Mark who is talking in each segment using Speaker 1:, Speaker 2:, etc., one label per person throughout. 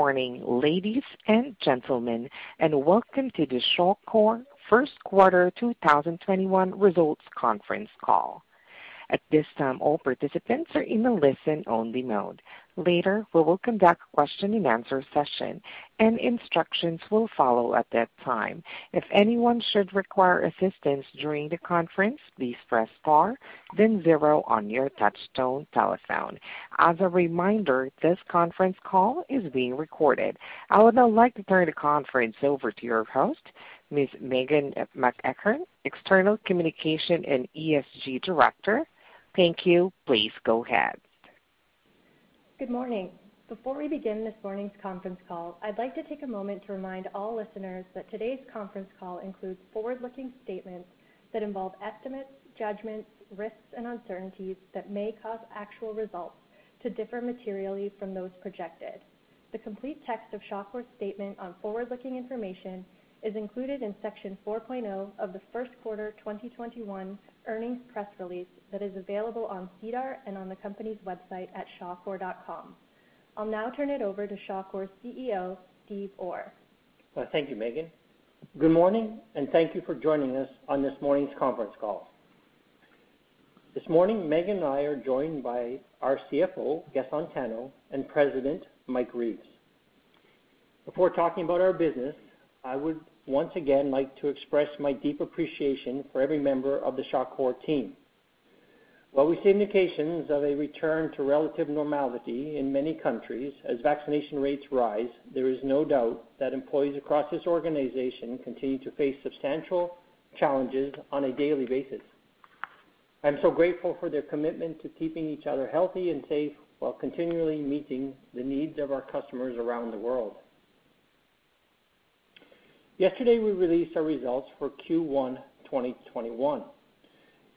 Speaker 1: morning, ladies and gentlemen, and welcome to the Shawcor First Quarter 2021 Results Conference Call. At this time, all participants are in a listen-only mode. Later, we will conduct a question-and-answer session, and instructions will follow at that time. If anyone should require assistance during the conference, please press star then zero on your touch-tone telephone. As a reminder, this conference call is being recorded. I would now like to turn the conference over to your host, Ms. Megan McEachern, External Communication and ESG Director. Thank you. Please go ahead.
Speaker 2: Good morning. Before we begin this morning's conference call, I'd like to take a moment to remind all listeners that today's conference call includes forward-looking statements that involve estimates, judgments, risks, and uncertainties that may cause actual results to differ materially from those projected. The complete text of Shawcor's statement on forward-looking information is included in Section 4.0 of the first quarter 2021 earnings press release that is available on SEDAR and on the company's website at shawcor.com. I'll now turn it over to Shawcor's CEO, Steve Orr.
Speaker 3: thank you, Megan. Good morning, and thank you for joining us on this morning's conference call. This morning, Megan and I are joined by our CFO, Gaston Tano, and President, Mike Reeves. Before talking about our business, I would once again like to express my deep appreciation for every member of the Shawcor team. While we see indications of a return to relative normality in many countries as vaccination rates rise, there is no doubt that employees across this organization continue to face substantial challenges on a daily basis. I'm so grateful for their commitment to keeping each other healthy and safe while continually meeting the needs of our customers around the world. Yesterday, we released our results for Q1 2021,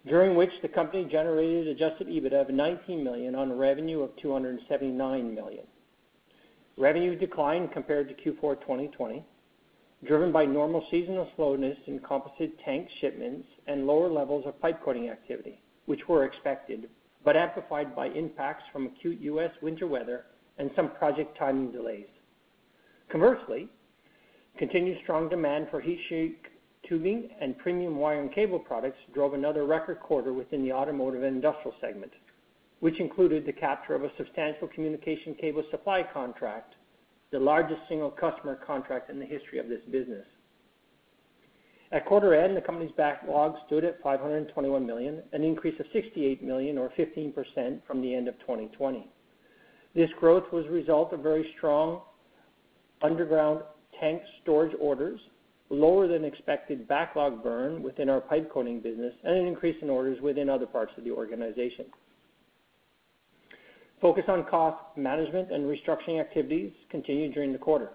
Speaker 3: during which the company generated adjusted EBITDA of $19 million on revenue of $279 million. Revenue declined compared to Q4 2020, driven by normal seasonal slowness in composite tank shipments and lower levels of pipe coating activity, which were expected, but amplified by impacts from acute U.S. winter weather and some project timing delays. Conversely, Continued strong demand for heat shrink tubing and premium wire and cable products drove another record quarter within the automotive and industrial segment, which included the capture of a substantial communication cable supply contract, the largest single customer contract in the history of this business. At quarter end, the company's backlog stood at $521 million, an increase of $68 million or 15% from the end of 2020. This growth was a result of very strong underground tank storage orders, lower than expected backlog burn within our pipe coating business, and an increase in orders within other parts of the organization. Focus on cost management and restructuring activities continued during the quarter,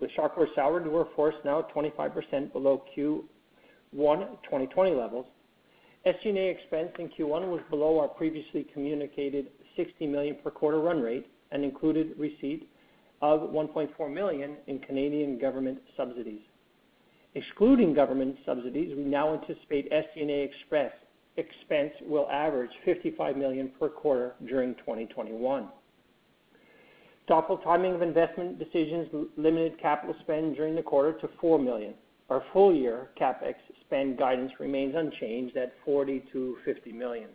Speaker 3: with Shawcor's salaried workforce now 25% below Q1 2020 levels. SG&A expense in Q1 was below our previously communicated 60 million per quarter run rate and included receipt of 1.4 million in Canadian government subsidies. Excluding government subsidies, we now anticipate SG&A expense will average 55 million per quarter during 2021. Thoughtful timing of investment decisions limited capital spend during the quarter to 4 million. Our full-year CapEx spend guidance remains unchanged at 40 million-50 million.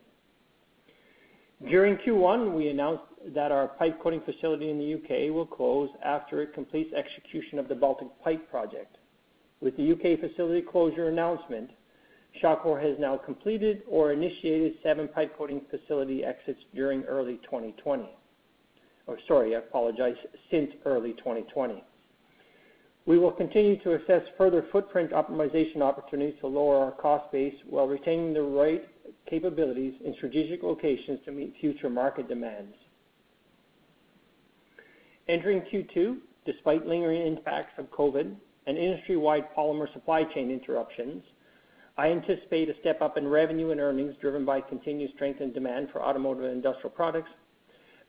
Speaker 3: During Q1, we announced that our pipe coating facility in the U.K. will close after it completes execution of the Baltic Pipe project. With the U.K. facility closure announcement, Shawcor has now completed or initiated seven pipe coating facility exits during early 2020. Or sorry, I apologize, since early 2020. We will continue to assess further footprint optimization opportunities to lower our cost base while retaining the right capabilities in strategic locations to meet future market demands. Entering Q2, despite lingering impacts of COVID and industry-wide polymer supply chain interruptions, I anticipate a step-up in revenue and earnings driven by continued strength and demand for automotive and industrial products,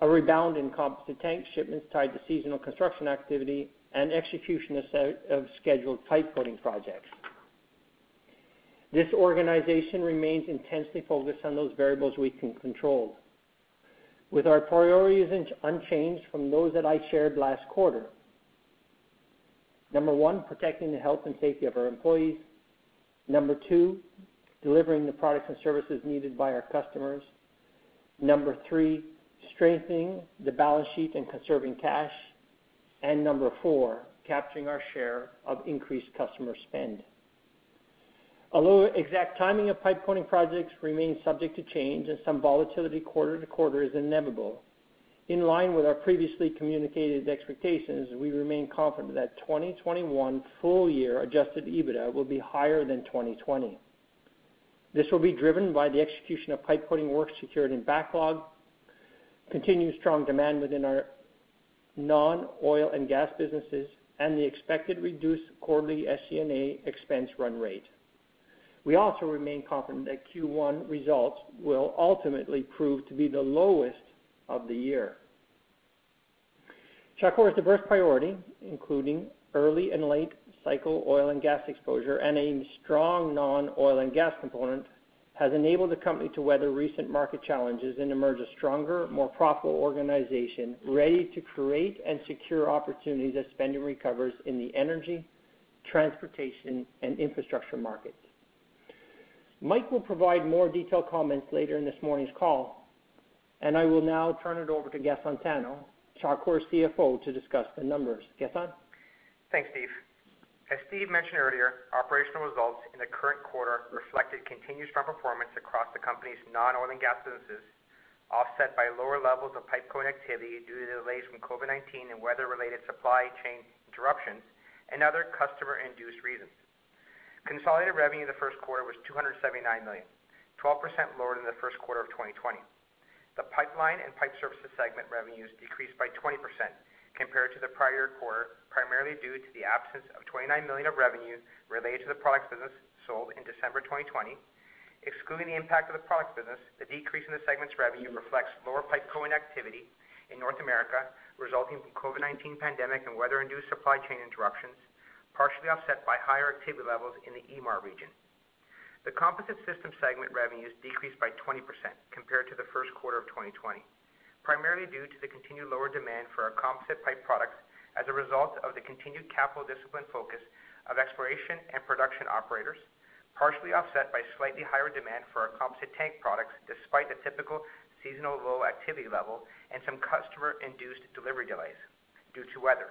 Speaker 3: a rebound in composite tank shipments tied to seasonal construction activity, and execution of scheduled pipe coating projects. This organization remains intensely focused on those variables we can control, with our priorities unchanged from those that I shared last quarter. Number one, protecting the health and safety of our employees. Number two, delivering the products and services needed by our customers. Number three, strengthening the balance sheet and conserving cash. Number four, capturing our share of increased customer spend. Although exact timing of pipe coating projects remains subject to change and some volatility quarter to quarter is inevitable, in line with our previously communicated expectations, we remain confident that 2021 full year adjusted EBITDA will be higher than 2020. This will be driven by the execution of pipe coating work secured in backlog, continued strong demand within our non-oil and gas businesses, and the expected reduced quarterly SG&A expense run rate. We also remain confident that Q1 results will ultimately prove to be the lowest of the year. Shawcor's diverse priority, including early and late cycle oil and gas exposure and a strong non-oil and gas component, has enabled the company to weather recent market challenges and emerge a stronger, more profitable organization ready to create and secure opportunities as spending recovers in the energy, transportation, and infrastructure markets. Mike will provide more detailed comments later in this morning's call, and I will now turn it over to Gaston Tano, Shawcor's CFO, to discuss the numbers. Gaston?
Speaker 4: Thanks, Steve. As Steve mentioned earlier, operational results in the current quarter reflected continued strong performance across the company's non-oil and gas businesses, offset by lower levels of pipe coating activity due to delays from COVID-19 and weather-related supply chain interruptions and other customer-induced reasons. Consolidated revenue in the first quarter was 279 million, 12% lower than the first quarter of 2020. The pipeline and pipe services segment revenues decreased by 20% compared to the prior quarter, primarily due to the absence of 29 million of revenue related to the products business sold in December 2020. Excluding the impact of the products business, the decrease in the segment's revenue reflects lower pipe coating activity in North America, resulting from COVID-19 pandemic and weather-induced supply chain interruptions, partially offset by higher activity levels in the EMAR region. The Composite Systems segment revenues decreased by 20% compared to the first quarter of 2020, primarily due to the continued lower demand for our composite pipe products as a result of the continued capital discipline focus of exploration and production operators, partially offset by slightly higher demand for our composite tank products, despite the typical seasonal low activity level and some customer-induced delivery delays due to weather.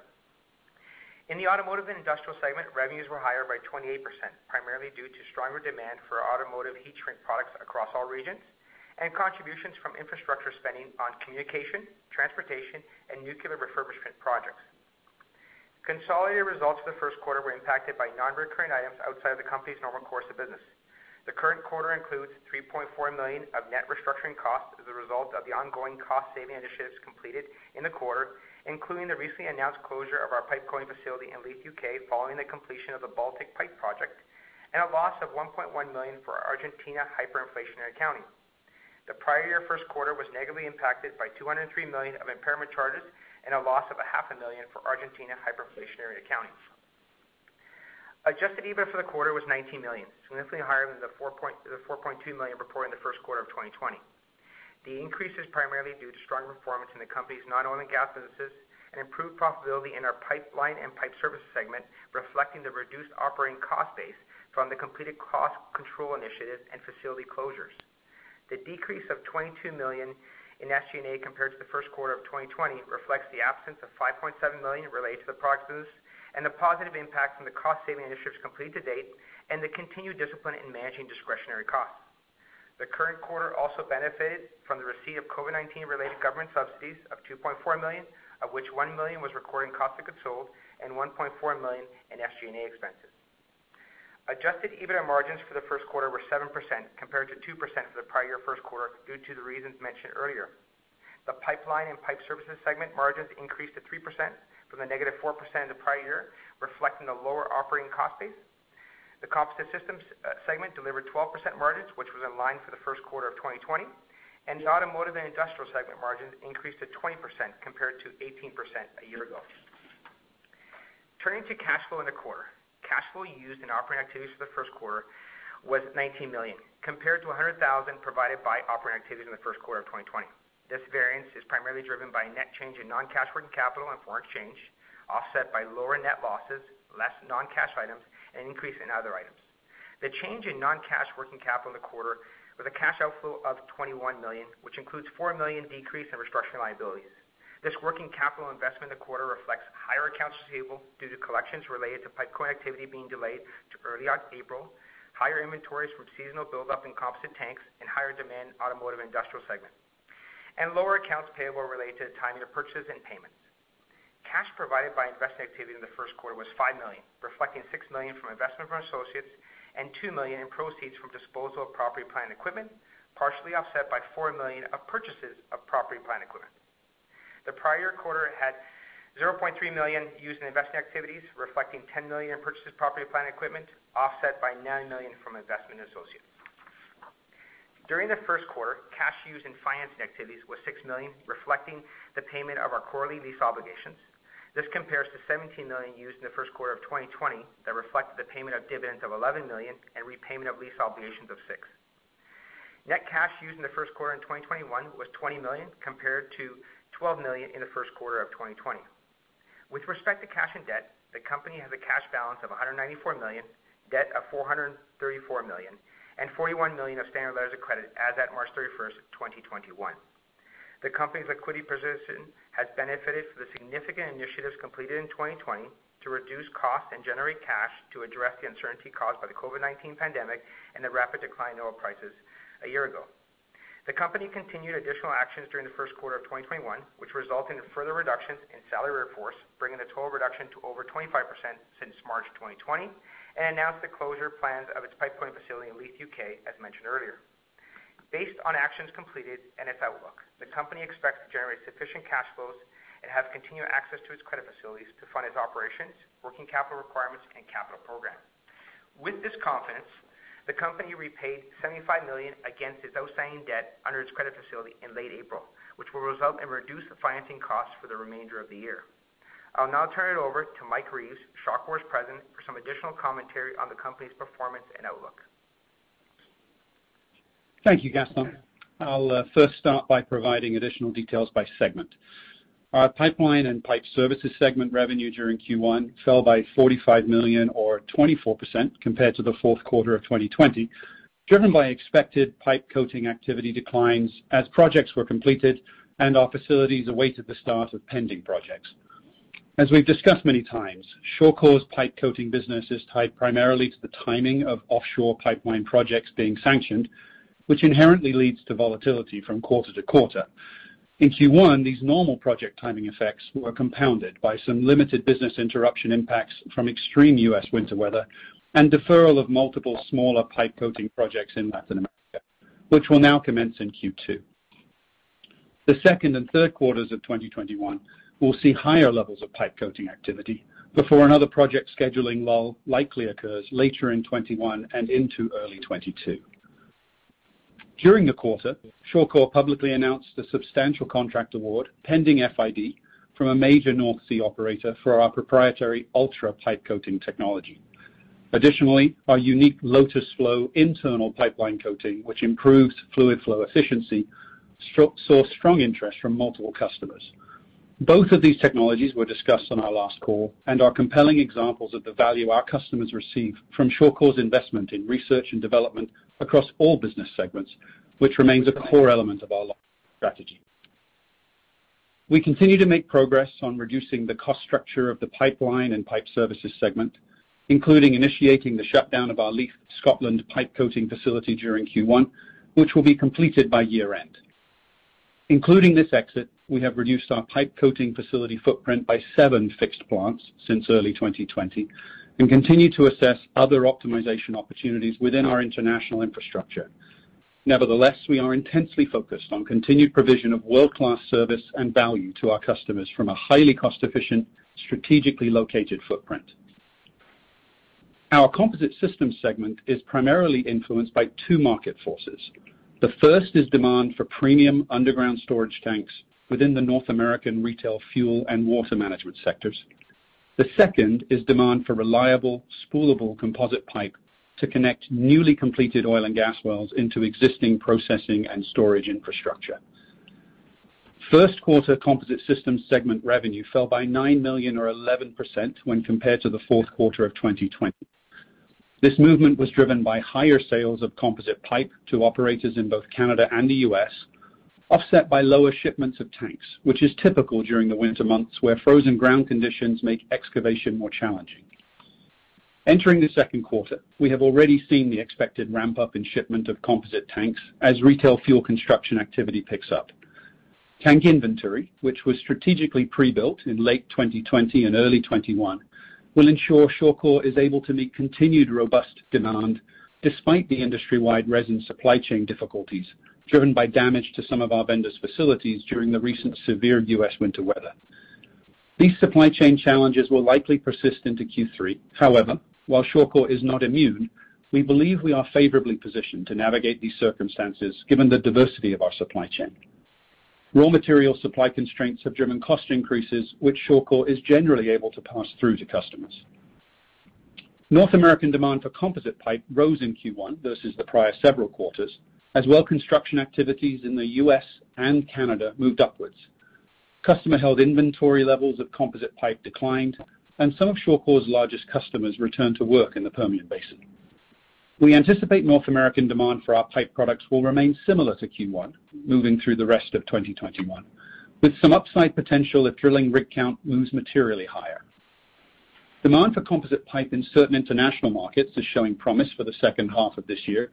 Speaker 4: In the automotive and industrial segment, revenues were higher by 28%, primarily due to stronger demand for automotive heat shrink products across all regions and contributions from infrastructure spending on communication, transportation, and nuclear refurbishment projects. Consolidated results for the first quarter were impacted by non-recurring items outside of the company's normal course of business. The current quarter includes 3.4 million of net restructuring costs as a result of the ongoing cost-saving initiatives completed in the quarter including the recently announced closure of our pipe coating facility in Leith, U.K., following the completion of the Baltic Pipe project, and a loss of 1.1 million for Argentina hyperinflationary accounting. The prior year first quarter was negatively impacted by 203 million of impairment charges and a loss of a half a million for Argentina hyperinflationary accounting. Adjusted EBITDA for the quarter was 19 million, significantly higher than the 4.2 million reported in the first quarter of 2020. The increase is primarily due to strong performance in the company's non-oil and gas businesses and improved profitability in our pipeline and pipe services segment, reflecting the reduced operating cost base from the completed cost control initiatives and facility closures. The decrease of 22 million in SG&A compared to the first quarter of 2020 reflects the absence of 5.7 million related to the product business and the positive impact from the cost-saving initiatives completed to date and the continued discipline in managing discretionary costs. The current quarter also benefited from the receipt of COVID-19 related government subsidies of 2.4 million, of which 1 million was recorded in cost of goods sold and 1.4 million in SG&A expenses. Adjusted EBITDA margins for the first quarter were 7% compared to 2% for the prior year first quarter due to the reasons mentioned earlier. The pipeline and pipe services segment margins increased to 3% from the -4% in the prior year, reflecting the lower operating cost base the Composite Systems uh, segment delivered 12% margins, which was in line for the first quarter of 2020, and the Automotive and Industrial segment margins increased to 20% compared to 18% a year ago. Turning to cash flow in the quarter. Cash flow used in operating activities for the first quarter was 19 million, compared to 100,000 provided by operating activities in the first quarter of 2020. This variance is primarily driven by a net change in non-cash working capital and foreign exchange, offset by lower net losses, less non-cash items, an increase in other items. The change in non-cash working capital in the quarter was a cash outflow of 21 million, which includes 4 million decrease in restructuring liabilities. This working capital investment in the quarter reflects higher accounts receivable due to collections related to coating activity being delayed to early April, higher inventories from seasonal buildup in composite tanks, and higher demand automotive industrial segment, and lower accounts payable related to timing of purchases and payments. Cash provided by investing activity in the first quarter was 5 million, reflecting 6 million from investment from associates and 2 million in proceeds from disposal of property, plant, and equipment, partially offset by 4 million of purchases of property, plant, and equipment. The prior quarter had 0.3 million used in investing activities, reflecting 10 million in purchases of property, plant, and equipment, offset by 9 million from investment associates. During the first quarter, cash used in financing activities was 6 million, reflecting the payment of our quarterly lease obligations, this compares to 17 million used in the first quarter of 2020 that reflected the payment of dividends of 11 million and repayment of lease obligations of 6 million. Net cash used in the first quarter in 2021 was 20 million, compared to 12 million in the first quarter of 2020. With respect to cash and debt, the company has a cash balance of 194 million, debt of 434 million, and 41 million of standard letters of credit as at March 31st, 2021. The company's liquidity position has benefited from the significant initiatives completed in 2020 to reduce costs and generate cash to address the uncertainty caused by the COVID-19 pandemic and the rapid decline in oil prices a year ago. The company continued additional actions during the first quarter of 2021, which resulted in further reductions in salary workforce, bringing the total reduction to over 25% since March 2020, and announced the closure plans of its pipeline facility in Leith, U.K., as mentioned earlier. Based on actions completed and its outlook, the company expects to generate sufficient cash flows and have continued access to its credit facilities to fund its operations, working capital requirements, and capital program. With this confidence, the company repaid 75 million against its outstanding debt under its credit facility in late April, which will result in reduced financing costs for the remainder of the year. I'll now turn it over to Mike Reeves, Shawcor's President, for some additional commentary on the company's performance and outlook.
Speaker 5: Thank you, Gaston. I'll uh, first start by providing additional details by segment. Our Pipeline and Pipe Services segment revenue during Q1 fell by $45 million or 24% compared to the fourth quarter of 2020, driven by expected pipe coating activity declines as projects were completed and our facilities awaited the start of pending projects. As we've discussed many times, Shawcor's pipe coating business is tied primarily to the timing of offshore pipeline projects being sanctioned which inherently leads to volatility from quarter to quarter. In Q1, these normal project timing effects were compounded by some limited business interruption impacts from extreme U.S. winter weather and deferral of multiple smaller pipe coating projects in Latin America, which will now commence in Q2. The second and third quarters of 2021 will see higher levels of pipe coating activity before another project scheduling lull likely occurs later in 2021 and into early 2022. During the quarter, Shawcor publicly announced a substantial contract award, pending FID, from a major North Sea operator for our proprietary Ultra pipe coating technology. Additionally, our unique Lotus Flow internal pipeline coating, which improves fluid flow efficiency, saw strong interest from multiple customers. Both of these technologies were discussed on our last call and are compelling examples of the value our customers receive from Shawcor's investment in research and development across all business segments, which remains a core element of our strategy. We continue to make progress on reducing the cost structure of the pipeline and pipe services segment, including initiating the shutdown of our Leith, Scotland pipe coating facility during Q1, which will be completed by year-end. Including this exit, we have reduced our pipe coating facility footprint by seven fixed plants since early 2020, and continue to assess other optimization opportunities within our international infrastructure. Nevertheless, we are intensely focused on continued provision of world-class service and value to our customers from a highly cost-efficient, strategically located footprint. Our Composite Systems segment is primarily influenced by two market forces. The first is demand for premium underground storage tanks within the North American retail fuel and water management sectors. The second is demand for reliable, spoolable composite pipe to connect newly completed oil and gas wells into existing processing and storage infrastructure. First quarter Composite Systems segment revenue fell by $9 million or 11% when compared to the fourth quarter of 2020. This movement was driven by higher sales of composite pipe to operators in both Canada and the U.S., offset by lower shipments of tanks, which is typical during the winter months where frozen ground conditions make excavation more challenging. Entering the second quarter, we have already seen the expected ramp-up in shipment of composite tanks as retail fuel construction activity picks up. Tank inventory, which was strategically pre-built in late 2020 and early 2021, will ensure Shawcor is able to meet continued robust demand despite the industry-wide resin supply chain difficulties driven by damage to some of our vendors' facilities during the recent severe U.S. winter weather. These supply chain challenges will likely persist into Q3. However, while Shawcor is not immune, we believe we are favorably positioned to navigate these circumstances given the diversity of our supply chain. Raw material supply constraints have driven cost increases, which Shawcor is generally able to pass through to customers. North American demand for composite pipe rose in Q1 versus the prior several quarters, as well construction activities in the U.S. and Canada moved upwards. Customer-held inventory levels of composite pipe declined, and some of Shawcor's largest customers returned to work in the Permian Basin. We anticipate North American demand for our pipe products will remain similar to Q1 moving through the rest of 2021, with some upside potential if drilling rig count moves materially higher. Demand for composite pipe in certain international markets is showing promise for the second half of this year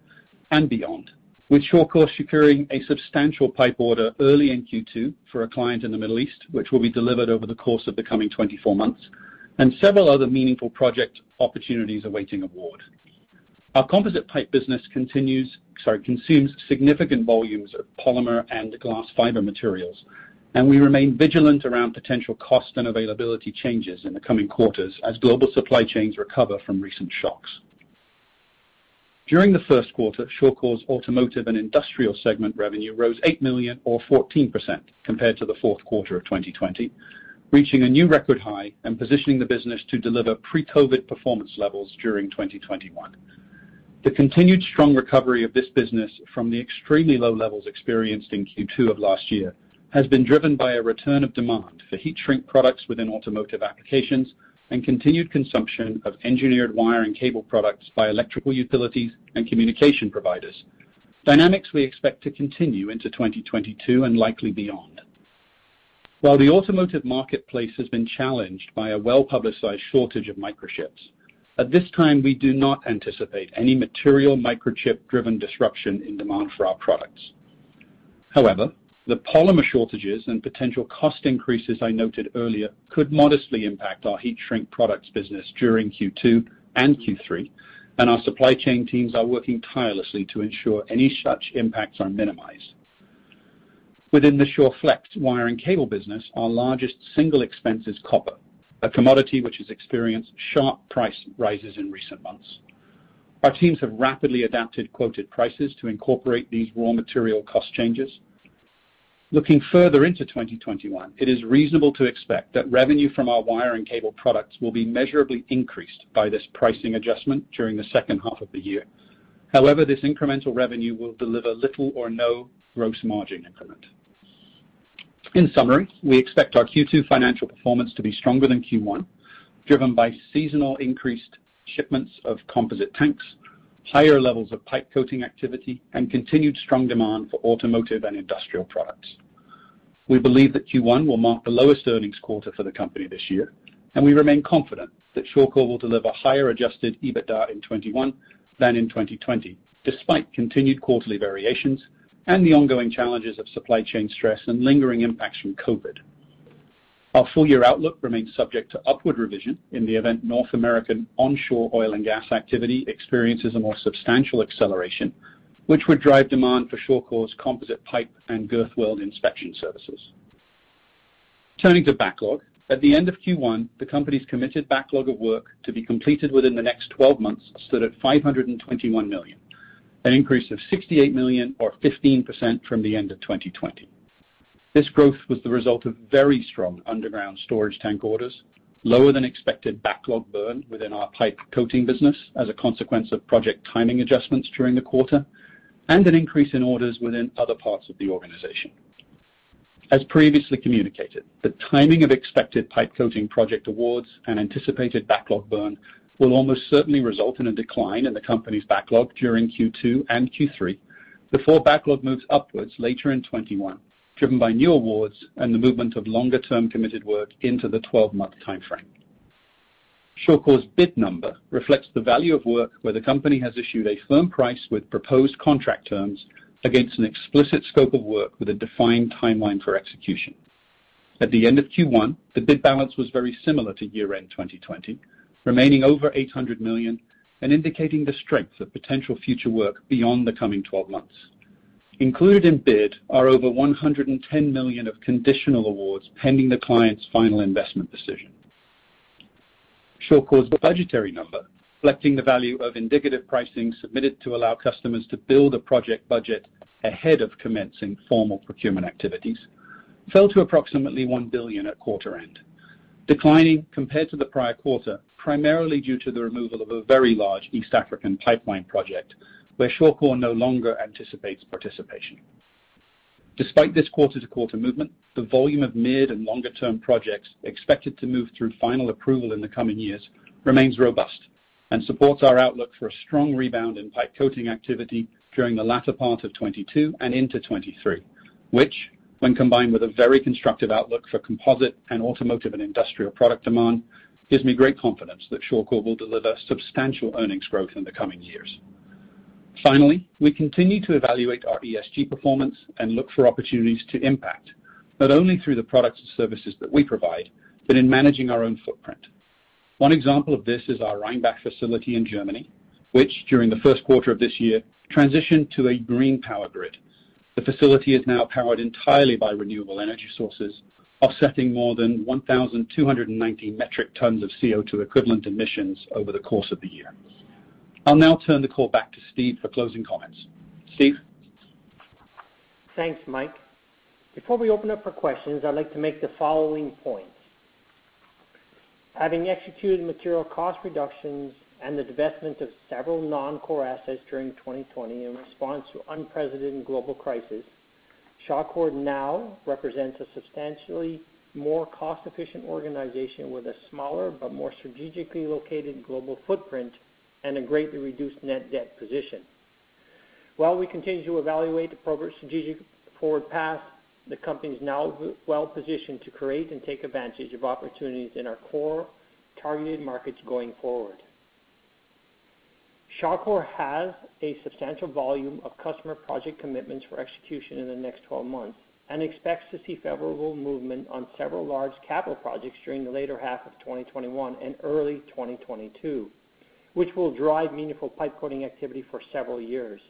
Speaker 5: and beyond, with Shawcor securing a substantial pipe order early in Q2 for a client in the Middle East, which will be delivered over the course of the coming 24 months, and several other meaningful project opportunities awaiting award. Our composite pipe business consumes significant volumes of polymer and glass fiber materials, and we remain vigilant around potential cost and availability changes in the coming quarters as global supply chains recover from recent shocks. During the first quarter, Shawcor's automotive and industrial segment revenue rose $8 million or 14% compared to the fourth quarter of 2020, reaching a new record high and positioning the business to deliver pre-COVID performance levels during 2021. The continued strong recovery of this business from the extremely low levels experienced in Q2 of last year has been driven by a return of demand for heat shrink products within automotive applications and continued consumption of engineered wire and cable products by electrical utilities and communication providers, dynamics we expect to continue into 2022 and likely beyond. While the automotive marketplace has been challenged by a well-publicized shortage of microchips, at this time, we do not anticipate any material microchip-driven disruption in demand for our products. However, the polymer shortages and potential cost increases I noted earlier could modestly impact our heat shrink products business during Q2 and Q3, and our supply chain teams are working tirelessly to ensure any such impacts are minimized. Within the Shawflex wire and cable business, our largest single expense is copper, a commodity which has experienced sharp price rises in recent months. Our teams have rapidly adapted quoted prices to incorporate these raw material cost changes, Looking further into 2021, it is reasonable to expect that revenue from our wire and cable products will be measurably increased by this pricing adjustment during the second half of the year. However, this incremental revenue will deliver little or no gross margin increment. In summary, we expect our Q2 financial performance to be stronger than Q1, driven by seasonal increased shipments of composite tanks, higher levels of pipe coating activity, and continued strong demand for automotive and industrial products. We believe that Q1 will mark the lowest earnings quarter for the company this year, and we remain confident that Shawcor will deliver higher adjusted EBITDA in 2021 than in 2020, despite continued quarterly variations and the ongoing challenges of supply chain stress and lingering impacts from COVID, our full-year outlook remains subject to upward revision in the event North American onshore oil and gas activity experiences a more substantial acceleration, which would drive demand for Shawcor's composite pipe and girth weld inspection services. Turning to backlog. At the end of Q1, the company's committed backlog of work to be completed within the next 12 months stood at $521 million, an increase of $68 million or 15% from the end of 2020. This growth was the result of very strong underground storage tank orders, lower than expected backlog burn within our pipe coating business as a consequence of project timing adjustments during the quarter, and an increase in orders within other parts of the organization. As previously communicated, the timing of expected pipe coating project awards and anticipated backlog burn will almost certainly result in a decline in the company's backlog during Q2 and Q3 before backlog moves upwards later in 2021 driven by new awards and the movement of longer-term committed work into the 12-month timeframe. Shawcor's bid number reflects the value of work where the company has issued a firm price with proposed contract terms against an explicit scope of work with a defined timeline for execution. At the end of Q1, the bid balance was very similar to year-end 2020, remaining over $800 million and indicating the strength of potential future work beyond the coming 12 months. Included in bid are over $110 million of conditional awards pending the client's final investment decision. Shawcor's budgetary number, reflecting the value of indicative pricing submitted to allow customers to build a project budget ahead of commencing formal procurement activities, fell to approximately $1 billion at quarter end, declining compared to the prior quarter, primarily due to the removal of a very large East African pipeline project where Shawcor no longer anticipates participation. Despite this quarter-to-quarter movement, the volume of mid and longer-term projects expected to move through final approval in the coming years remains robust and supports our outlook for a strong rebound in pipe coating activity during the latter part of 2022 and into 2023, which, when combined with a very constructive outlook for composite and automotive and industrial product demand, gives me great confidence that Shawcor will deliver substantial earnings growth in the coming years. Finally, we continue to evaluate our ESG performance and look for opportunities to impact, not only through the products and services that we provide, but in managing our own footprint. One example of this is our Rheinbach facility in Germany, which during the first quarter of this year transitioned to a green power grid. The facility is now powered entirely by renewable energy sources, offsetting more than 1,290 metric tons of CO2 equivalent emissions over the course of the year. I'll now turn the call back to Steve for closing comments. Steve?
Speaker 3: Thanks, Mike. Before we open up for questions, I'd like to make the following points. Having executed material cost reductions and the divestment of several non-core assets during 2020 in response to unprecedented global crisis, Shawcor now represents a substantially more cost-efficient organization with a smaller but more strategically located global footprint and a greatly reduced net debt position. While we continue to evaluate appropriate strategic forward path, the company is now well-positioned to create and take advantage of opportunities in our core targeted markets going forward. Shawcor has a substantial volume of customer project commitments for execution in the next 12 months and expects to see favorable movement on several large capital projects during the later half of 2021 and early 2022 which will drive meaningful pipe coating activity for several years.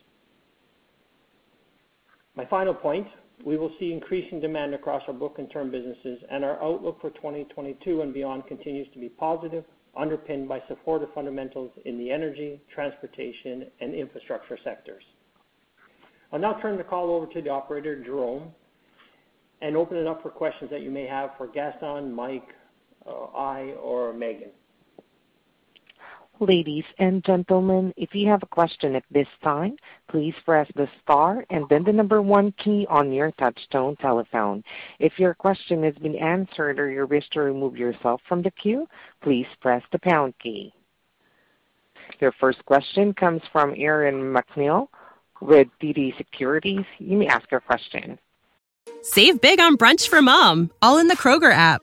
Speaker 3: My final point, we will see increasing demand across our book and term businesses, and our outlook for 2022 and beyond continues to be positive, underpinned by supportive fundamentals in the energy, transportation, and infrastructure sectors. I'll now turn the call over to the operator, Jerome, and open it up for questions that you may have for Gaston, Mike, uh, I, or Megan.
Speaker 1: Ladies and gentlemen, if you have a question at this time, please press the star and then the number one key on your touchtone telephone. If your question has been answered or you wish to remove yourself from the queue, please press the pound key. Your first question comes from Aaron MacNeil with TD Securities. You may ask your question.
Speaker 6: Save big on brunch for mom, all in the Kroger app.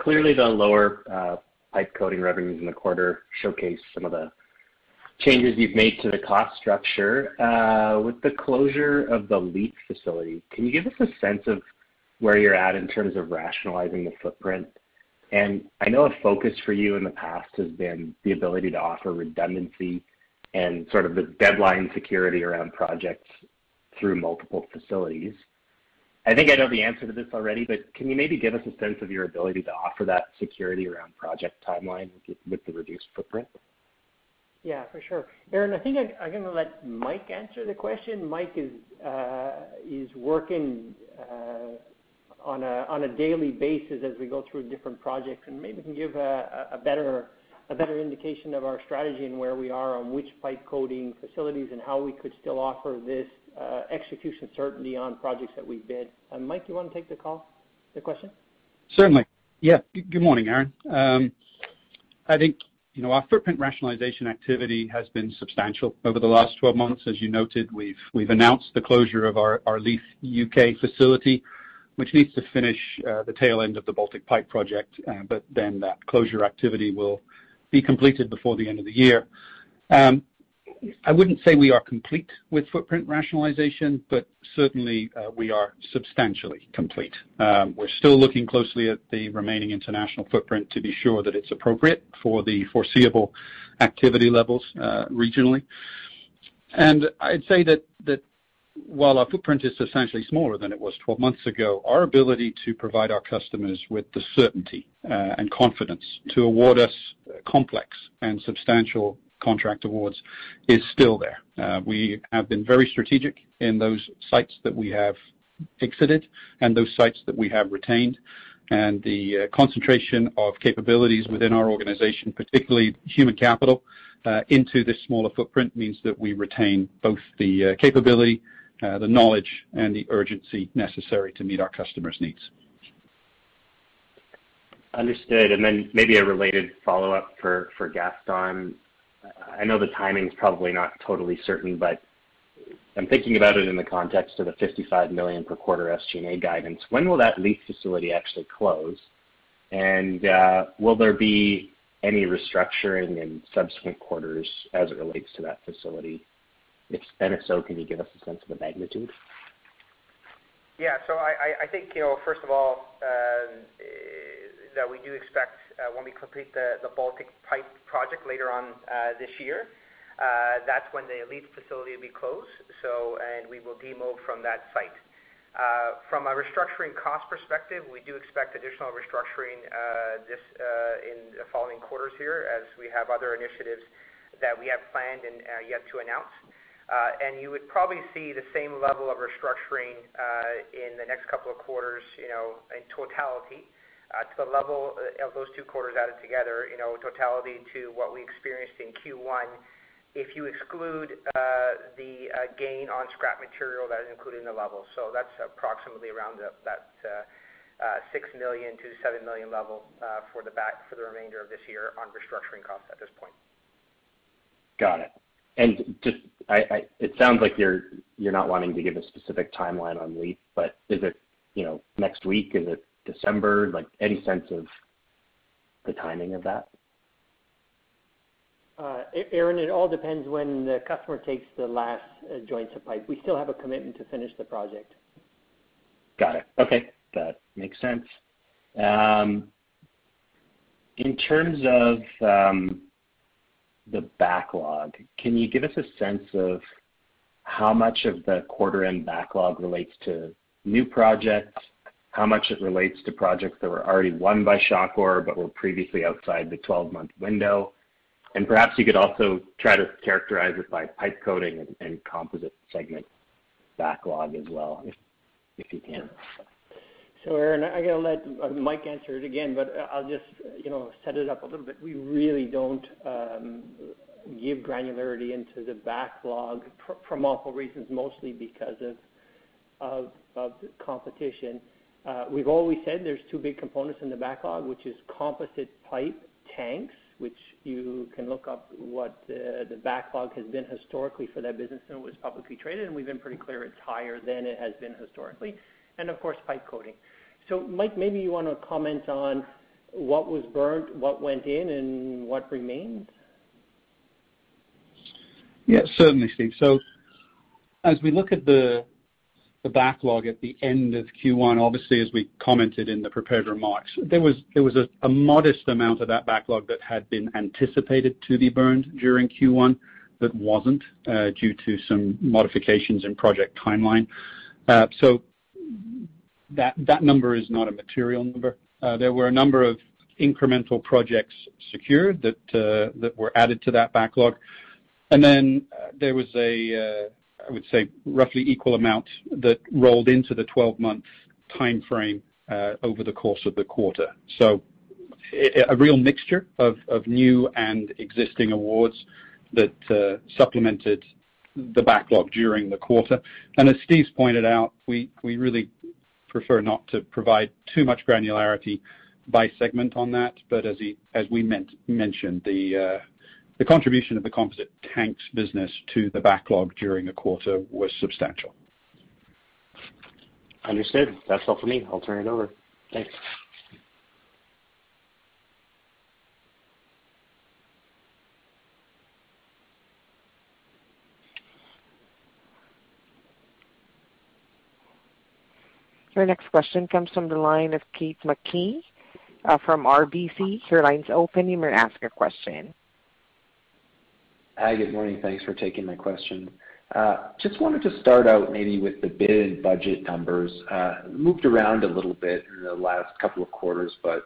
Speaker 7: Clearly, the lower uh, pipe coating revenues in the quarter showcase some of the changes you've made to the cost structure. Uh, with the closure of the Leith facility, can you give us a sense of where you're at in terms of rationalizing the footprint? I know a focus for you in the past has been the ability to offer redundancy and sort of the deadline security around projects through multiple facilities. I think I know the answer to this already, but can you maybe give us a sense of your ability to offer that security around project timeline with the reduced footprint?
Speaker 3: Yeah, for sure. Aaron, I think I'm going to let Mike answer the question. Mike is uh, working uh, on a daily basis as we go through different projects, and maybe can give a better indication of our strategy and where we are on which pipe coating facilities and how we could still offer this uh, execution certainty on projects that we bid. Uh, Mike, you want to take the call, the question?
Speaker 8: Certainly. Yeah. Good morning, Aaron. Um, I think our footprint rationalization activity has been substantial over the last 12 months. As you noted, we've announced the closure of our Leith, U.K. facility, which needs to finish uh, the tail end of the Baltic Pipe project. That closure activity will be completed before the end of the year. Um, I wouldn't say we are complete with footprint rationalization, but certainly, uh, we are substantially complete. Um, we're still looking closely at the remaining international footprint to be sure that it's appropriate for the foreseeable activity levels uh, regionally. I'd say that while our footprint is substantially smaller than it was 12 months ago, our ability to provide our customers with the certainty uh, and confidence to award us complex and substantial contract awards is still there. Uh, we have been very strategic in those sites that we have exited and those sites that we have retained. The uh, concentration of capabilities within our organization, particularly human capital, uh, into this smaller footprint means that we retain both the capability, the knowledge, and the urgency necessary to meet our customers' needs.
Speaker 7: Understood. Maybe a related follow-up for Gaston. I know the timing's probably not totally certain, but I'm thinking about it in the context of the $55 million per quarter SG&A guidance. When will that Leith facility actually close? And uh, will there be any restructuring in subsequent quarters as it relates to that facility? If so, can you give us a sense of the magnitude?
Speaker 9: Yeah. So I think, first of all, uh, that we do expect uh, when we complete the Baltic Pipe project later on uh, this year. Uh, that's when the Leith facility will be closed, and we will demo from that site. From a restructuring cost perspective, we do expect additional restructuring in the following quarters here as we have other initiatives that we have planned and yet to announce. You would probably see the same level of restructuring in the next couple of quarters in totality uh, to the level uh, of those two quarters added together, you know, totality to what we experienced in Q1, if you exclude uh, the gain on scrap material that is included in the level. That's approximately around that 6 million-7 million level for the remainder of this year on restructuring costs at this point.
Speaker 7: Got it. just, It sounds like you're not wanting to give a specific timeline on Leith, but is it you know, next week? Is it December? Like, any sense of the timing of that?
Speaker 3: Uh, Aaron, it all depends when the customer takes the last uh, joints of pipe. We still have a commitment to finish the project.
Speaker 7: Got it. Okay. That makes sense. Um, in terms of um, the backlog, can you give us a sense of how much of the quarter-end backlog relates to new projects how much it relates to projects that were already won by Shawcor but were previously outside the 12-month window. Perhaps you could also try to characterize it by pipe coating and composite segment backlog as well, if you can.
Speaker 3: Aaron, I'm going to let uh, Mike answer it again, but uh, I'll just you know set it up a little bit. We really don't um, give granularity into the backlog for multiple reasons, mostly because of competition. Uh, we've always said there's two big components in the backlog, which is composite pipe tanks, which you can look up what the backlog has been historically for that business, and it was publicly traded, and we've been pretty clear it's higher than it has been historically, and of course, pipe coating. Mike, maybe you want to comment on what was burnt, what went in, and what remains?
Speaker 8: Yeah, certainly, Steve. As we look at the the backlog at the end of Q1, obviously, as we commented in the prepared remarks, there was a modest amount of that backlog that had been anticipated to be burned during Q1 that wasn't uh, due to some modifications in project timeline. Uh, that number is not a material number. Uh, there were a number of incremental projects secured that were added to that backlog. There was a I would say, roughly equal amount that rolled into the 12-month timeframe uh, over the course of the quarter. A real mixture of new and existing awards that uh, supplemented the backlog during the quarter. As Steve's pointed out, we really prefer not to provide too much granularity by segment on that. As we mentioned, the uh, the contribution of the composite tanks business to the backlog during the quarter was substantial.
Speaker 7: Understood. That's all for me. I'll turn it over. Thanks.
Speaker 1: Your next question comes from the line of Keith Mackey uh, from RBC. Your line's open. You may ask your question.
Speaker 10: Hi, good morning. Thanks for taking my question. Uh, just wanted to start out maybe with the bid and budget numbers. Uh, moved around a little bit in the last couple of quarters, but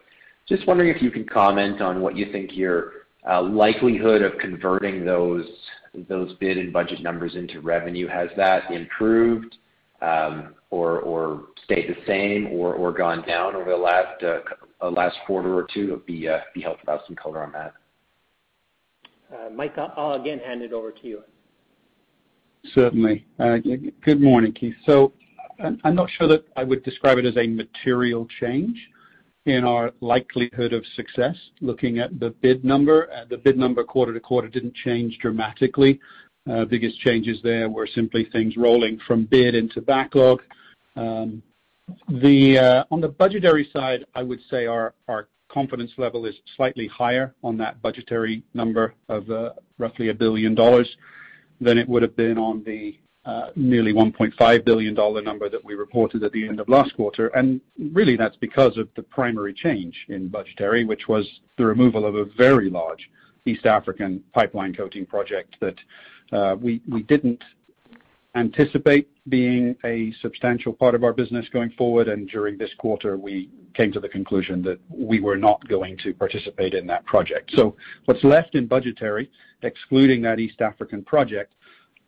Speaker 10: just wondering if you can comment on what you think your uh, likelihood of converting those bid and budget numbers into revenue. Has that improved, um, or stayed the same or gone down over the last quarter or two? It'd be helpful to have some color on that.
Speaker 3: Uh, Mike, I'll again hand it over to you.
Speaker 8: Certainly. Uh, good morning, Keith. So, I'm not sure that I would describe it as a material change in our likelihood of success. Looking at the bid number, uh, the bid number quarter-to-quarter didn't change dramatically. Biggest changes there were simply things rolling from bid into backlog. Um, on the budgetary side, I would say our confidence level is slightly higher on that budgetary number of uh, roughly $1 billion than it would have been on the uh, nearly $1.5 billion number that we reported at the end of last quarter. Really, that's because of the primary change in budgetary, which was the removal of a very large East African pipeline coating project that uh, we didn't anticipate being a substantial part of our business going forward, and during this quarter, we came to the conclusion that we were not going to participate in that project. So what's left in budgetary, excluding that East African project,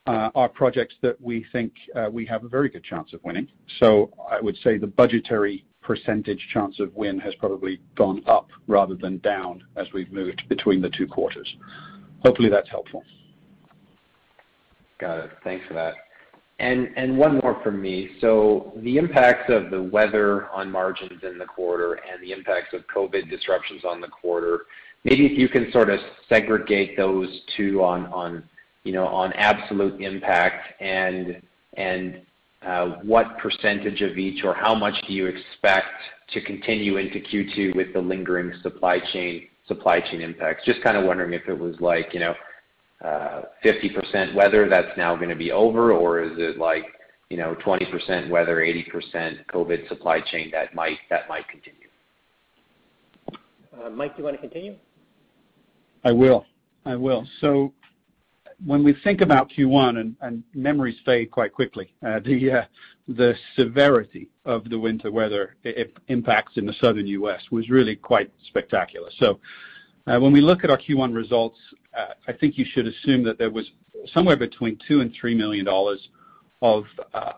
Speaker 8: uh, are projects that we think uh, we have a very good chance of winning. So I would say the budgetary percentage chance of win has probably gone up rather than down as we've moved between the two quarters. Hopefully, that's helpful.
Speaker 7: Got it. Thanks for that. One more from me. The impacts of the weather on margins in the quarter and the impacts of COVID disruptions on the quarter, maybe if you can sort of segregate those two on absolute impact and uh, what percentage of each or how much do you expect to continue into Q2 with the lingering supply chain impacts? Just kind of wondering if it was like 50% weather that's now going to be over, or is it like you know 20% weather, 80% COVID supply chain that might that might continue?
Speaker 3: Uh, Mike, do you want to continue? I
Speaker 8: will. I will. So when we think about Q1, and, memories fade quite quickly, uh, the, uh, the severity of the winter weather impacts in the southern U.S. was really quite spectacular. So when we look at our Q1 results, I think you should assume that there was somewhere between two and $3 million of uh,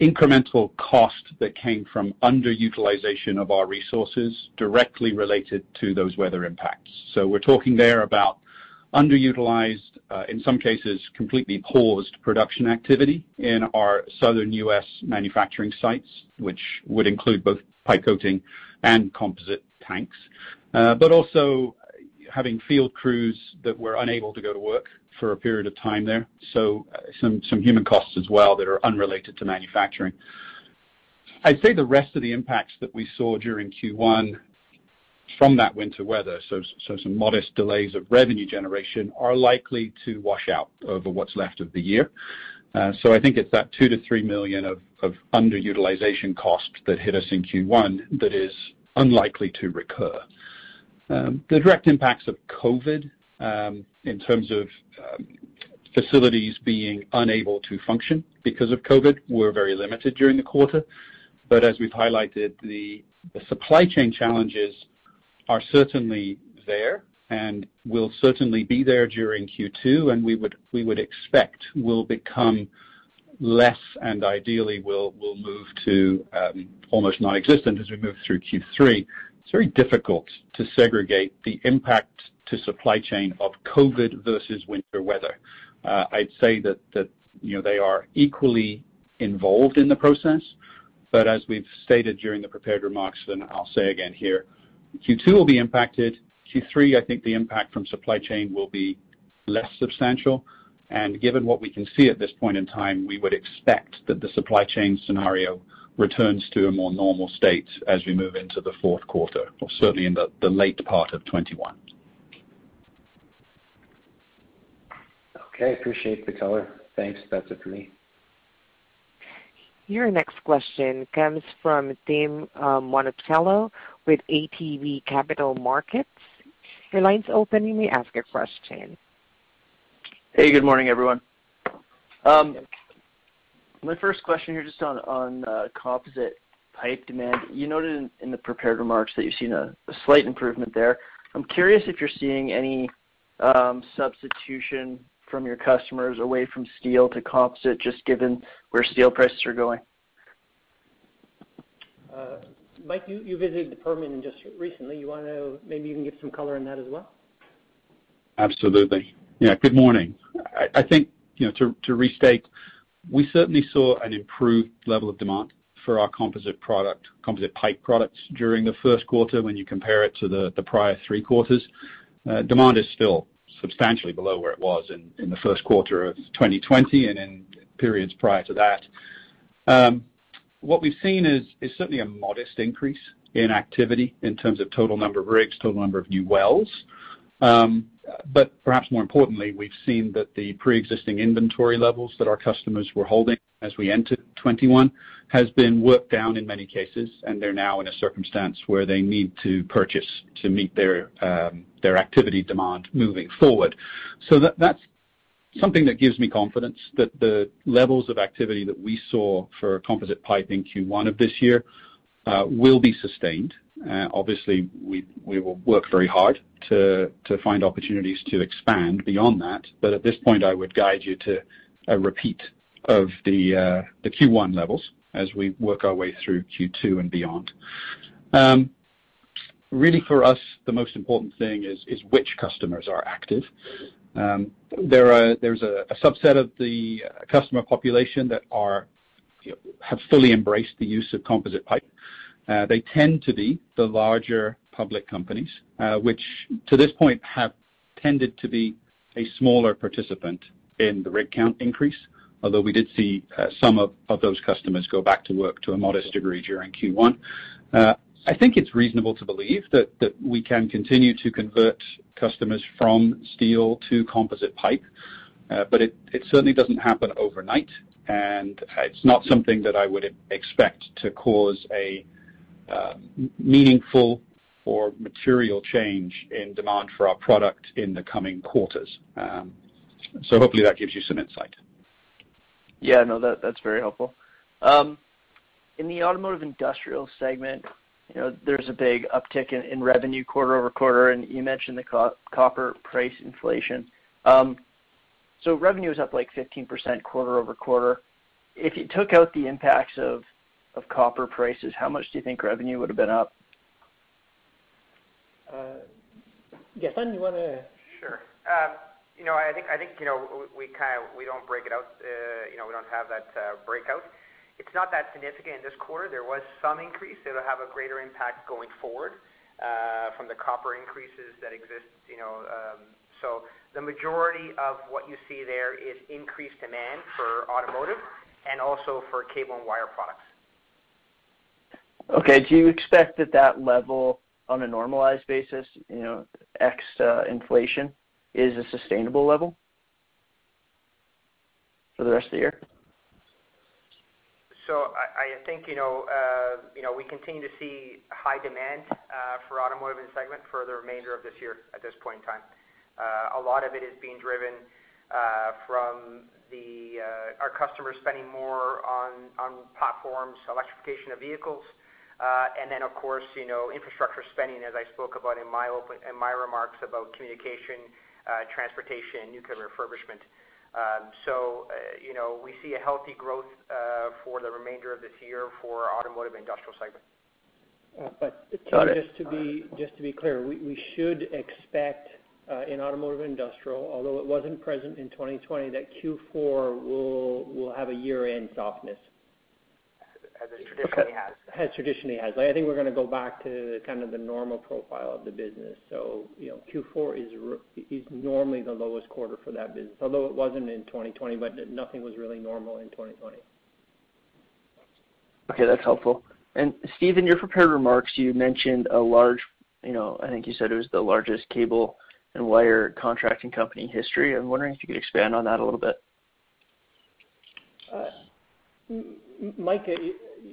Speaker 8: incremental cost that came from underutilization of our resources directly related to those weather impacts. We're talking there about underutilized, uh, in some cases, completely paused production activity in our southern U.S. manufacturing sites, which would include both pipe coating and composite tanks. Uh, also, having field crews that were unable to go to work for a period of time there. So uh, some, some human costs as well that are unrelated to manufacturing. I'd say the rest of the impacts that we saw during Q1 from that winter weather, so, so some modest delays of revenue generation, are likely to wash out over what's left of the year. Uh, so I think it's that two to million of, of underutilization cost that hit us in Q1 that is unlikely to recur. Um, the direct impacts of COVID, um, in terms of um, facilities being unable to function because of COVID, were very limited during the quarter. As we've highlighted, the supply chain challenges are certainly there and will certainly be there during Q2, and we would expect will become less and ideally will move to almost nonexistent as we move through Q3 it's very difficult to segregate the impact to supply chain of COVID versus winter weather. Uh, I'd say that, that you know, they are equally involved in the process. But as we've stated during the prepared remarks, and I'll say again here, Q2 will be impacted. Q3, I think the impact from supply chain will be less substantial. And given what we can see at this point in time, we would expect that the supply chain scenario returns to a more normal state as we move into the fourth quarter, or certainly in the late part of 2021.
Speaker 7: Okay. Appreciate the color. Thanks. That's it for me. Your
Speaker 1: next question comes from Tim um, Monachello with ATB Capital Markets. Your line's open. You may ask your question.
Speaker 11: Hey, good morning, everyone. Um, my first question here, just on uh, composite pipe demand. You noted in the prepared remarks that you've seen a slight improvement there. I'm curious if you're seeing any um, substitution from your customers away from steel to composite, just given where steel prices are going.
Speaker 3: Uh, Mike, you visited the Permian just recently. You want to Maybe you can give some color on that as well.
Speaker 8: Absolutely. Yeah. Good morning. I think you know to restate we certainly saw an improved level of demand for our composite product, composite pipe products during the first quarter when you compare it to the the prior three quarters. Uh, demand is still substantially below where it was in in the first quarter of 2020 and in periods prior to that. Um, what we've seen is certainly a modest increase in activity in terms of total number of rigs, total number of new wells. Um, Perhaps more importantly, we've seen that the preexisting inventory levels that our customers were holding as we entered 2021 has been worked down in many cases, and they're now in a circumstance where they need to purchase to meet their um, activity demand moving forward. That's something that gives me confidence that the levels of activity that we saw for composite pipe in Q1 of this year uh, will be sustained uh, obviously, we will work very hard to find opportunities to expand beyond that. At this point, I would guide you to a repeat of the uh, Q1 levels as we work our way through Q2 and beyond. Um, really for us, the most important thing is which customers are active. Um, there's a subset of the customer population that have fully embraced the use of composite pipe. Uh, they tend to be the larger public companies, uh, which to this point have tended to be a smaller participant in the rig count increase, although we did see uh, some of those customers go back to work to a modest degree during Q1. I think it's reasonable to believe that we can continue to convert customers from steel to composite pipe, but it certainly doesn't happen overnight, and it's not something that I would expect to cause a um, meaningful or material change in demand for our product in the coming quarters. Um, hopefully that gives you some insight.
Speaker 11: Yeah, no, that's very helpful. Um, in the automotive industrial segment, there's a big uptick in revenue quarter-over-quarter, and you mentioned the copper price inflation. Revenue is up like 15% quarter-over-quarter. If you took out the impacts of of copper prices, how much do you think revenue would have been up? Uh,
Speaker 3: Gaston, you want to?
Speaker 9: Sure. Um, I think we don't break it out. Uh, we don't have that uh, breakout. It's not that significant in this quarter. There was some increase. It'll have a greater impact going forward from the copper increases that exist. Um, the majority of what you see there is increased demand for automotive and also for cable and wire products.
Speaker 11: Okay. Do you expect that that level on a normalized basis, you know, ex uh, inflation, is a sustainable level for the rest of the year?
Speaker 9: I think, uh, you know, we continue to see high demand uh, for automotive segment for the remainder of this year at this point in time. A lot of it is being driven from our customers spending more on platforms, electrification of vehicles, uh, then, Of course, infrastructure spending, as I spoke about in my remarks about communication, uh, transportation, and nuclear refurbishment. Um, uh, we see a healthy growth for the remainder of this year for our automotive industrial segment.
Speaker 3: Got it. Just to be clear, we should expect in automotive industrial, although it wasn't present in 2020, that Q4 will have a year-end softness
Speaker 9: as it traditionally
Speaker 3: has? As traditionally has. I think we're going to go back to kind of the normal profile of the business. Q4 is normally the lowest quarter for that business, although it wasn't in 2020, but nothing was really normal in 2020.
Speaker 11: Okay, that's helpful. Steve, in your prepared remarks, you mentioned a large, I think you said it was the largest cable and wire contracting company in history. I'm wondering if you could expand on that a little bit. Uh,
Speaker 3: Mike,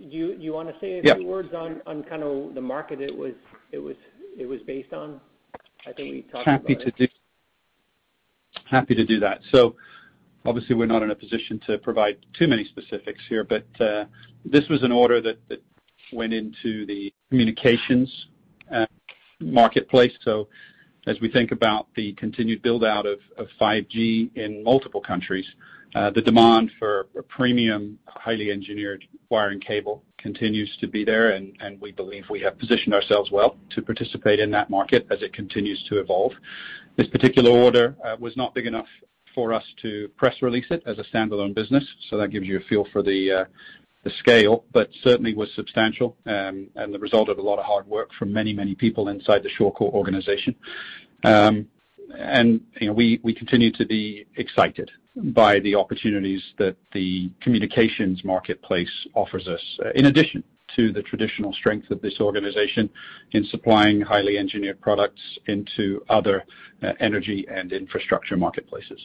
Speaker 3: do you want to say a few words on kind of the market it was based on?
Speaker 8: I think we talked about it. Happy to do that. So, Obviously, we're not in a position to provide too many specifics here, but uh, this was an order that went into the communications uh, marketplace. So, As we think about the continued build-out of 5G in multiple countries, uh, the demand for premium, highly engineered wire and cable continues to be there, and we believe we have positioned ourselves well to participate in that market as it continues to evolve. This particular order uh, was not big enough for us to press release it as a standalone business, so that gives you a feel for the uh, scale, but certainly was substantial, um, and the result of a lot of hard work from many, many people inside the Shawcor organization. Um, and you know, we continue to be excited by the opportunities that the communications marketplace offers us, uh, in addition to the traditional strength of this organization in supplying highly engineered products into other uh, energy and infrastructure marketplaces.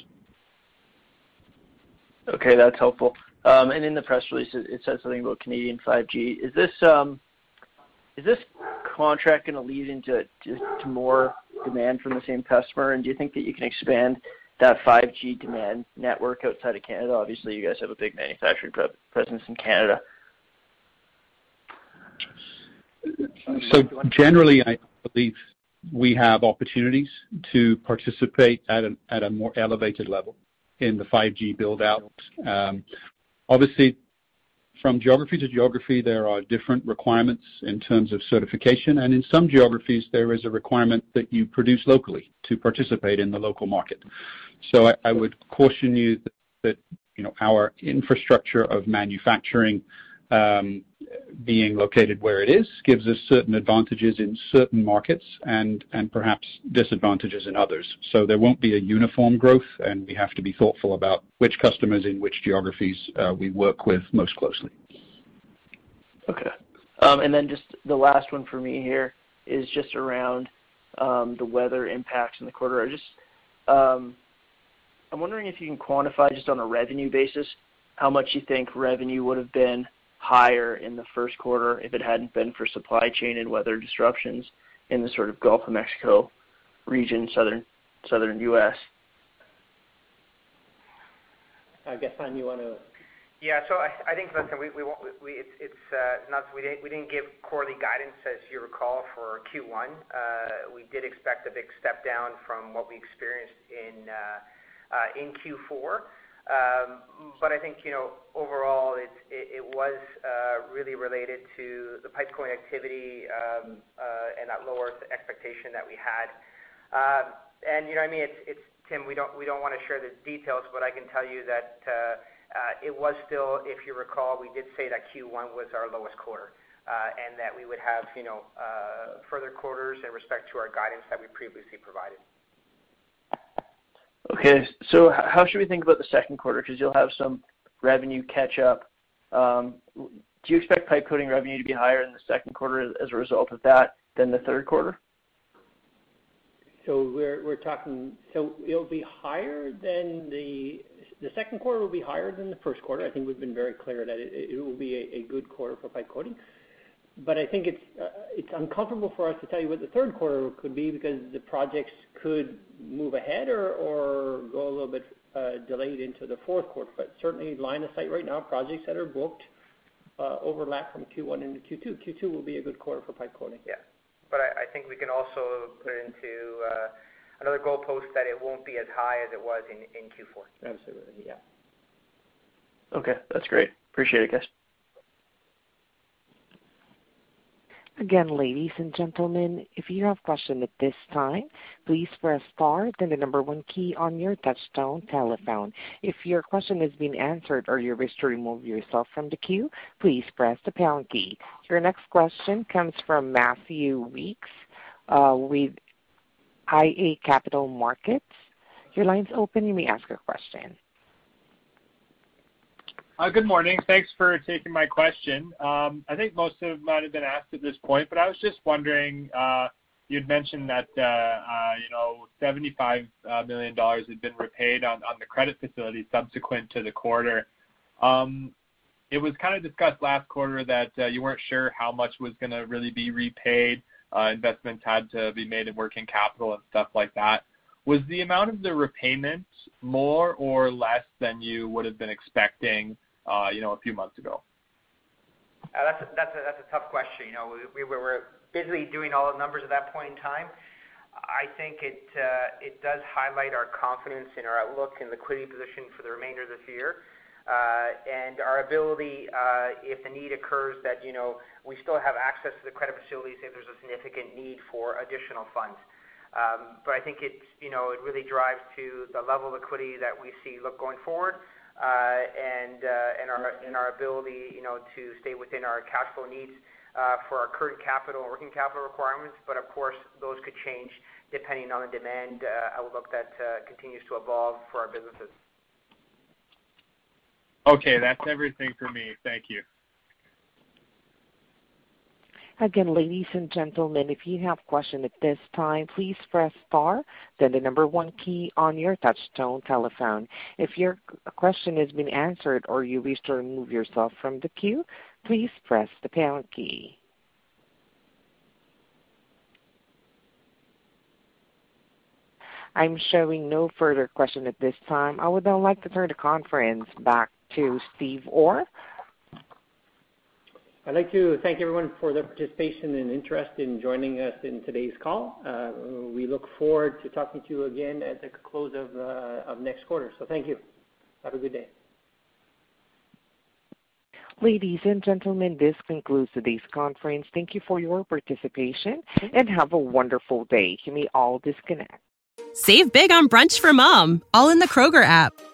Speaker 11: Okay, that's helpful. Um, and In the press release, it says something about Canadian 5G. Is this um, is this contract going to lead into to, to more demand from the same customer? and Do you think that you can expand that 5G demand network outside of Canada? Obviously, you guys have a big manufacturing presence in Canada.
Speaker 8: So, Generally, I believe we have opportunities to participate at a more elevated level in the 5G build-out. Um, obviously, from geography to geography, there are different requirements in terms of certification, and in some geographies, there is a requirement that you produce locally to participate in the local market. So I, I would caution you that, that you know, our infrastructure of manufacturing um, being located where it is gives us certain advantages in certain markets and perhaps disadvantages in others. So There won't be a uniform growth, and we have to be thoughtful about which customers in which geographies uh, we work with most closely.
Speaker 11: Okay. Um, just the last one for me here is just around um, the weather impacts in the quarter. I'm wondering if you can quantify just on a revenue basis how much you think revenue would've been higher in the first quarter if it hadn't been for supply chain and weather disruptions in the sort of Gulf of Mexico region, southern U.S.
Speaker 3: I guess, Gaston, you want to?
Speaker 9: Yeah. I think, listen, we didn't give quarterly guidance, as you recall, for Q1. Uh, we did expect a big step down from what we experienced in uh, uh, Q4. Um, I think, you know, overall, it was uh, really related to the pipe coating activity, um, uh, and that lower expectation that we had. Um, you know, I mean, it's Tim, we don't wanna share the details, but I can tell you that uh, it was still, if you recall, we did say that Q1 was our lowest quarter, and that we would have, you know, further quarters in respect to our guidance that we previously provided.
Speaker 11: Okay. How should we think about the second quarter? Because you'll have some revenue catch up. Um, do you expect pipe coating revenue to be higher in the second quarter as a result of that than the third quarter?
Speaker 3: we're talking. It'll be higher than the second quarter will be higher than the first quarter. I think we've been very clear that it will be a good quarter for pipe coating. But I think uh, it's uncomfortable for us to tell you what the third quarter could be because the projects could move ahead or go a little bit uh, delayed into the fourth quarter. Certainly line of sight right now, projects that are booked uh, overlap from Q1 into Q2. Q2 will be a good quarter for pipe coating.
Speaker 9: Yeah. I think we can also put into another goalpost that it won't be as high as it was in Q4.
Speaker 3: Absolutely. Yeah.
Speaker 11: Okay. That's great. Appreciate it, guys.
Speaker 1: Again, ladies and gentlemen, if you have question at this time, please press star then the number one key on your touchtone telephone. If your question has been answered or you wish to remove yourself from the queue, please press the pound key. Your next question comes from Matthew Weekes uh, with iA Capital Markets. Your line's open. You may ask your question.
Speaker 12: Uh, good morning. Thanks for taking my question. Um, I think most of them might have been asked at this point, but I was just wondering, uh, you'd mentioned that uh, $75 million had been repaid on the credit facility subsequent to the quarter. Um, it was kind of discussed last quarter that you weren't sure how much was going to really be repaid. Investments had to be made in working capital and stuff like that. Was the amount of the repayment more or less than you would've been expecting? Uh, you know, a few months
Speaker 9: ago? Uh, that's a tough question. You know, we were busy doing all the numbers at that point in time. I think it uh, it does highlight our confidence in our outlook and liquidity position for the remainder of this year, and our ability, if the need occurs, that, you know, we still have access to the credit facilities if there's a significant need for additional funds. Um, but I think it's, you know, it really drives to the level of liquidity that we see look going forward uh, uh, and our ability to stay within our cash flow needs uh, for our current capital and working capital requirements. Of course, those could change depending on the demand outlook that continues to evolve for our businesses.
Speaker 12: Okay. That's everything for me. Thank you.
Speaker 1: Again, ladies and gentlemen, if you have question at this time, please press star, then the number one key on your touchtone telephone. If your question has been answered or you wish to remove yourself from the queue, please press the pound key. I'm showing no further question at this time. I would now like to turn the conference back to Steve Orr
Speaker 3: I'd like to thank everyone for their participation and interest in joining us in today's call. We look forward to talking to you again at the close of uh, next quarter. Thank you. Have a good day.
Speaker 1: Ladies and gentlemen, this concludes today's conference. Thank you for your participation, and have a wonderful day. You may all disconnect. Save big on brunch for mom, all in the Kroger app.